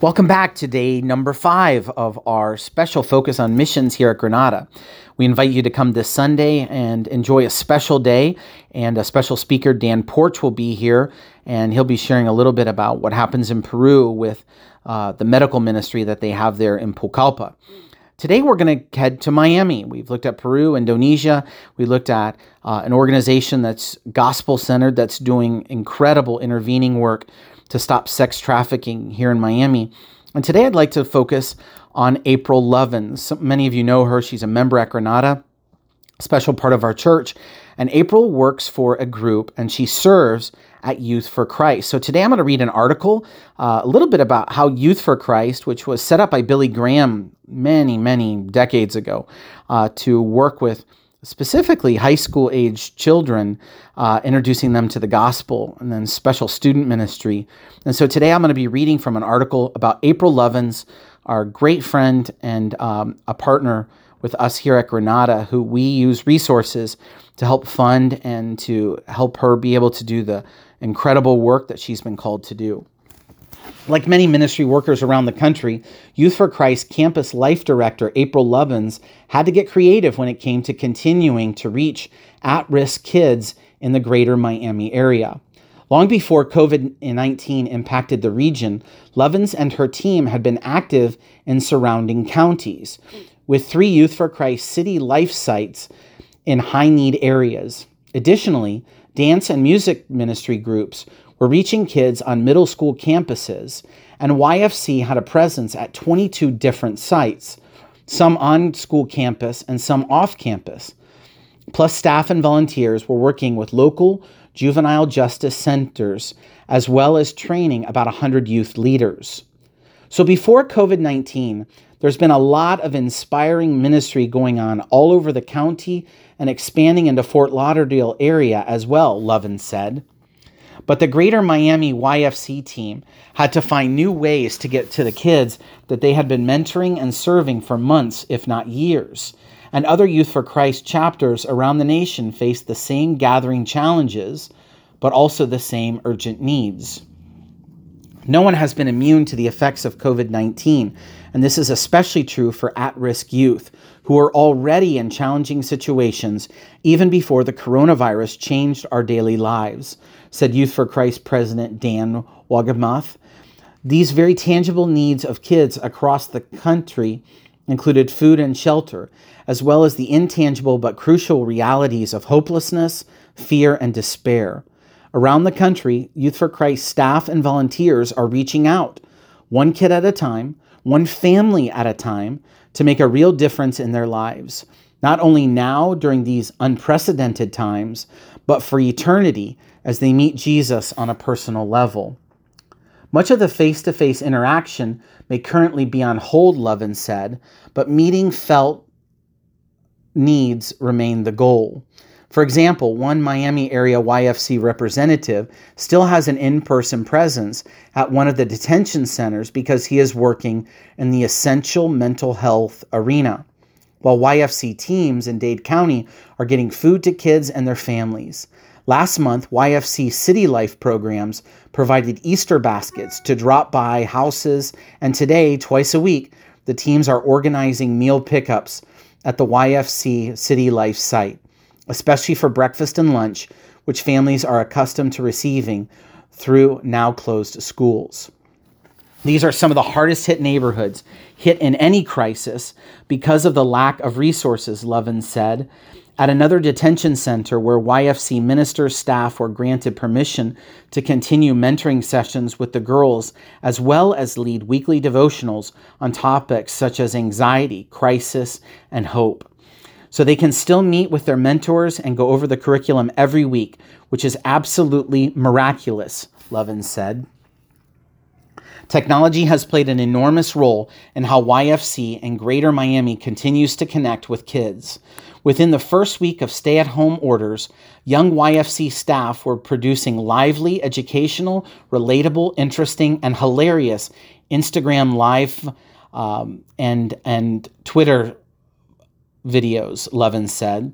Welcome back to day number five of our special focus on missions here at Granada. We invite you to come this Sunday and enjoy a special day. And a special speaker, Dan Porch, will be here, and he'll be sharing a little bit about what happens in Peru with uh, the medical ministry that they have there in Pucallpa. Today, we're going to head to Miami. We've looked at Peru, Indonesia. We looked at uh, an organization that's gospel centered, that's doing incredible intervening work to stop sex trafficking here in Miami. And today I'd like to focus on April Lovins. So many of you know her. She's a member at Granada, special part of our church. And April works for a group and she serves at Youth for Christ. So today I'm going to read an article, uh, a little bit about how Youth for Christ, which was set up by Billy Graham many, many decades ago, uh, to work with specifically high school age children, uh, introducing them to the gospel, and then special student ministry. And so today I'm going to be reading from an article about April Lovins, our great friend and um, a partner with us here at Granada, who we use resources to help fund and to help her be able to do the incredible work that she's been called to do. Like many ministry workers around the country, Youth for Christ campus life director April Lovins had to get creative when it came to continuing to reach at risk kids in the greater Miami area. Long before COVID 19 impacted the region, Lovins and her team had been active in surrounding counties, with three Youth for Christ city life sites in high need areas. Additionally, dance and music ministry groups were reaching kids on middle school campuses, and YFC had a presence at 22 different sites, some on school campus and some off campus. Plus, staff and volunteers were working with local juvenile justice centers as well as training about 100 youth leaders. So, before COVID 19, there's been a lot of inspiring ministry going on all over the county and expanding into Fort Lauderdale area as well, Lovin said. But the greater Miami YFC team had to find new ways to get to the kids that they had been mentoring and serving for months, if not years. And other Youth for Christ chapters around the nation faced the same gathering challenges, but also the same urgent needs. No one has been immune to the effects of COVID 19, and this is especially true for at risk youth who are already in challenging situations even before the coronavirus changed our daily lives said Youth for Christ President Dan Wolgemuth. These very tangible needs of kids across the country included food and shelter, as well as the intangible but crucial realities of hopelessness, fear, and despair. Around the country, Youth for Christ staff and volunteers are reaching out, one kid at a time, one family at a time, to make a real difference in their lives, not only now during these unprecedented times, but for eternity as they meet Jesus on a personal level. Much of the face to face interaction may currently be on hold, Lovin said, but meeting felt needs remain the goal. For example, one Miami area YFC representative still has an in person presence at one of the detention centers because he is working in the essential mental health arena, while YFC teams in Dade County are getting food to kids and their families. Last month, YFC City Life programs provided Easter baskets to drop by houses, and today, twice a week, the teams are organizing meal pickups at the YFC City Life site, especially for breakfast and lunch, which families are accustomed to receiving through now closed schools. These are some of the hardest hit neighborhoods hit in any crisis because of the lack of resources, Lovin said. At another detention center where YFC ministers staff were granted permission to continue mentoring sessions with the girls, as well as lead weekly devotionals on topics such as anxiety, crisis, and hope. So they can still meet with their mentors and go over the curriculum every week, which is absolutely miraculous, Lovin said. Technology has played an enormous role in how YFC and Greater Miami continues to connect with kids. Within the first week of stay at home orders, young YFC staff were producing lively, educational, relatable, interesting, and hilarious Instagram live um, and, and Twitter videos, Levin said.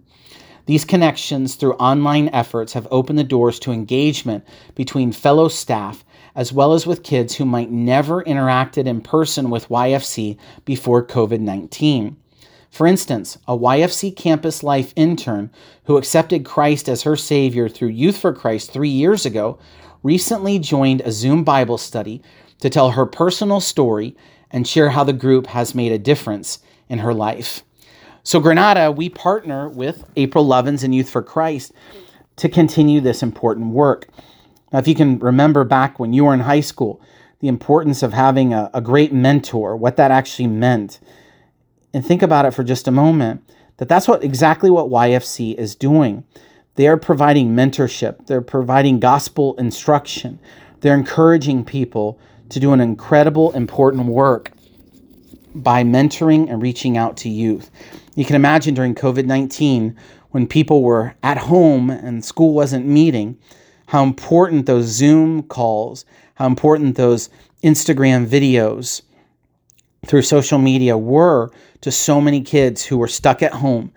These connections through online efforts have opened the doors to engagement between fellow staff as well as with kids who might never interacted in person with YFC before COVID 19. For instance, a YFC campus life intern who accepted Christ as her Savior through Youth for Christ three years ago recently joined a Zoom Bible study to tell her personal story and share how the group has made a difference in her life. So, Granada, we partner with April Lovins and Youth for Christ to continue this important work. Now, if you can remember back when you were in high school, the importance of having a, a great mentor, what that actually meant, and think about it for just a moment, that that's what exactly what YFC is doing. They are providing mentorship, they're providing gospel instruction, they're encouraging people to do an incredible, important work by mentoring and reaching out to youth. You can imagine during COVID 19, when people were at home and school wasn't meeting, how important those Zoom calls, how important those Instagram videos through social media were to so many kids who were stuck at home,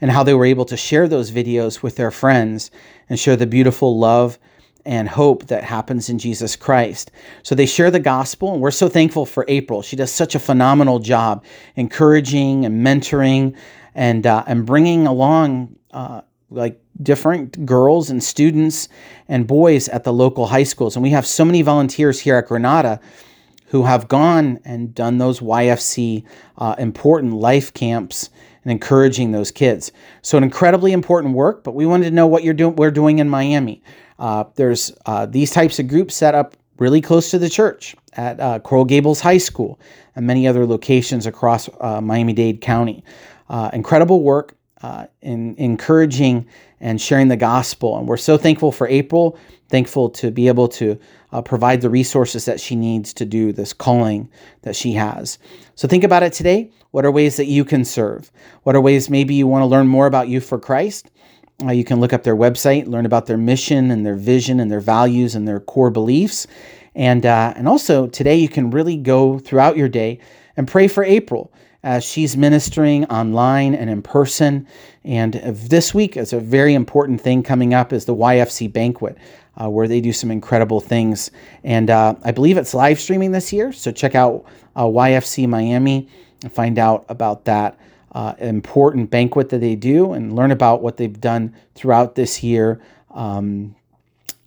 and how they were able to share those videos with their friends and share the beautiful love and hope that happens in Jesus Christ. So they share the gospel, and we're so thankful for April. She does such a phenomenal job encouraging and mentoring and, uh, and bringing along uh, like different girls and students and boys at the local high schools. And we have so many volunteers here at Granada who have gone and done those YFC uh, important life camps and encouraging those kids. So an incredibly important work, but we wanted to know what you're doing. We're doing in Miami. Uh, there's uh, these types of groups set up really close to the church at uh, Coral Gables High School and many other locations across uh, Miami-Dade County. Uh, incredible work in encouraging and sharing the gospel. And we're so thankful for April, thankful to be able to uh, provide the resources that she needs to do this calling that she has. So think about it today. What are ways that you can serve? What are ways maybe you want to learn more about Youth for Christ? Uh, you can look up their website, learn about their mission and their vision and their values and their core beliefs. And, uh, and also today you can really go throughout your day and pray for April as she's ministering online and in person. And this week is a very important thing coming up is the YFC banquet, uh, where they do some incredible things. And uh, I believe it's live streaming this year, so check out uh, YFC Miami and find out about that uh, important banquet that they do and learn about what they've done throughout this year. Um,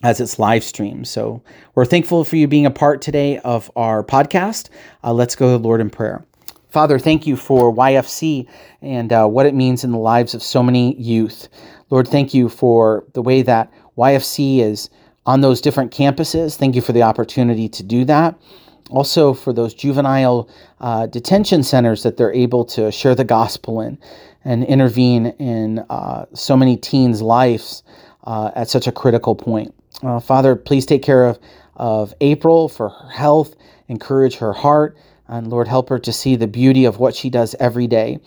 as it's live streamed. So we're thankful for you being a part today of our podcast. Uh, let's go to the Lord in prayer. Father, thank you for YFC and uh, what it means in the lives of so many youth. Lord, thank you for the way that YFC is on those different campuses. Thank you for the opportunity to do that. Also, for those juvenile uh, detention centers that they're able to share the gospel in and intervene in uh, so many teens' lives uh, at such a critical point. Uh, Father, please take care of, of April for her health, encourage her heart and Lord, help her to see the beauty of what she does every day.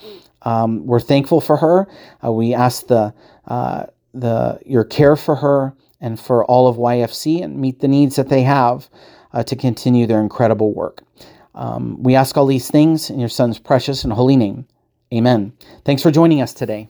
Um, we're thankful for her. Uh, we ask the uh, the your care for her and for all of YFC and meet the needs that they have uh, to continue their incredible work. Um, we ask all these things in your Son's precious and holy name. Amen. Thanks for joining us today.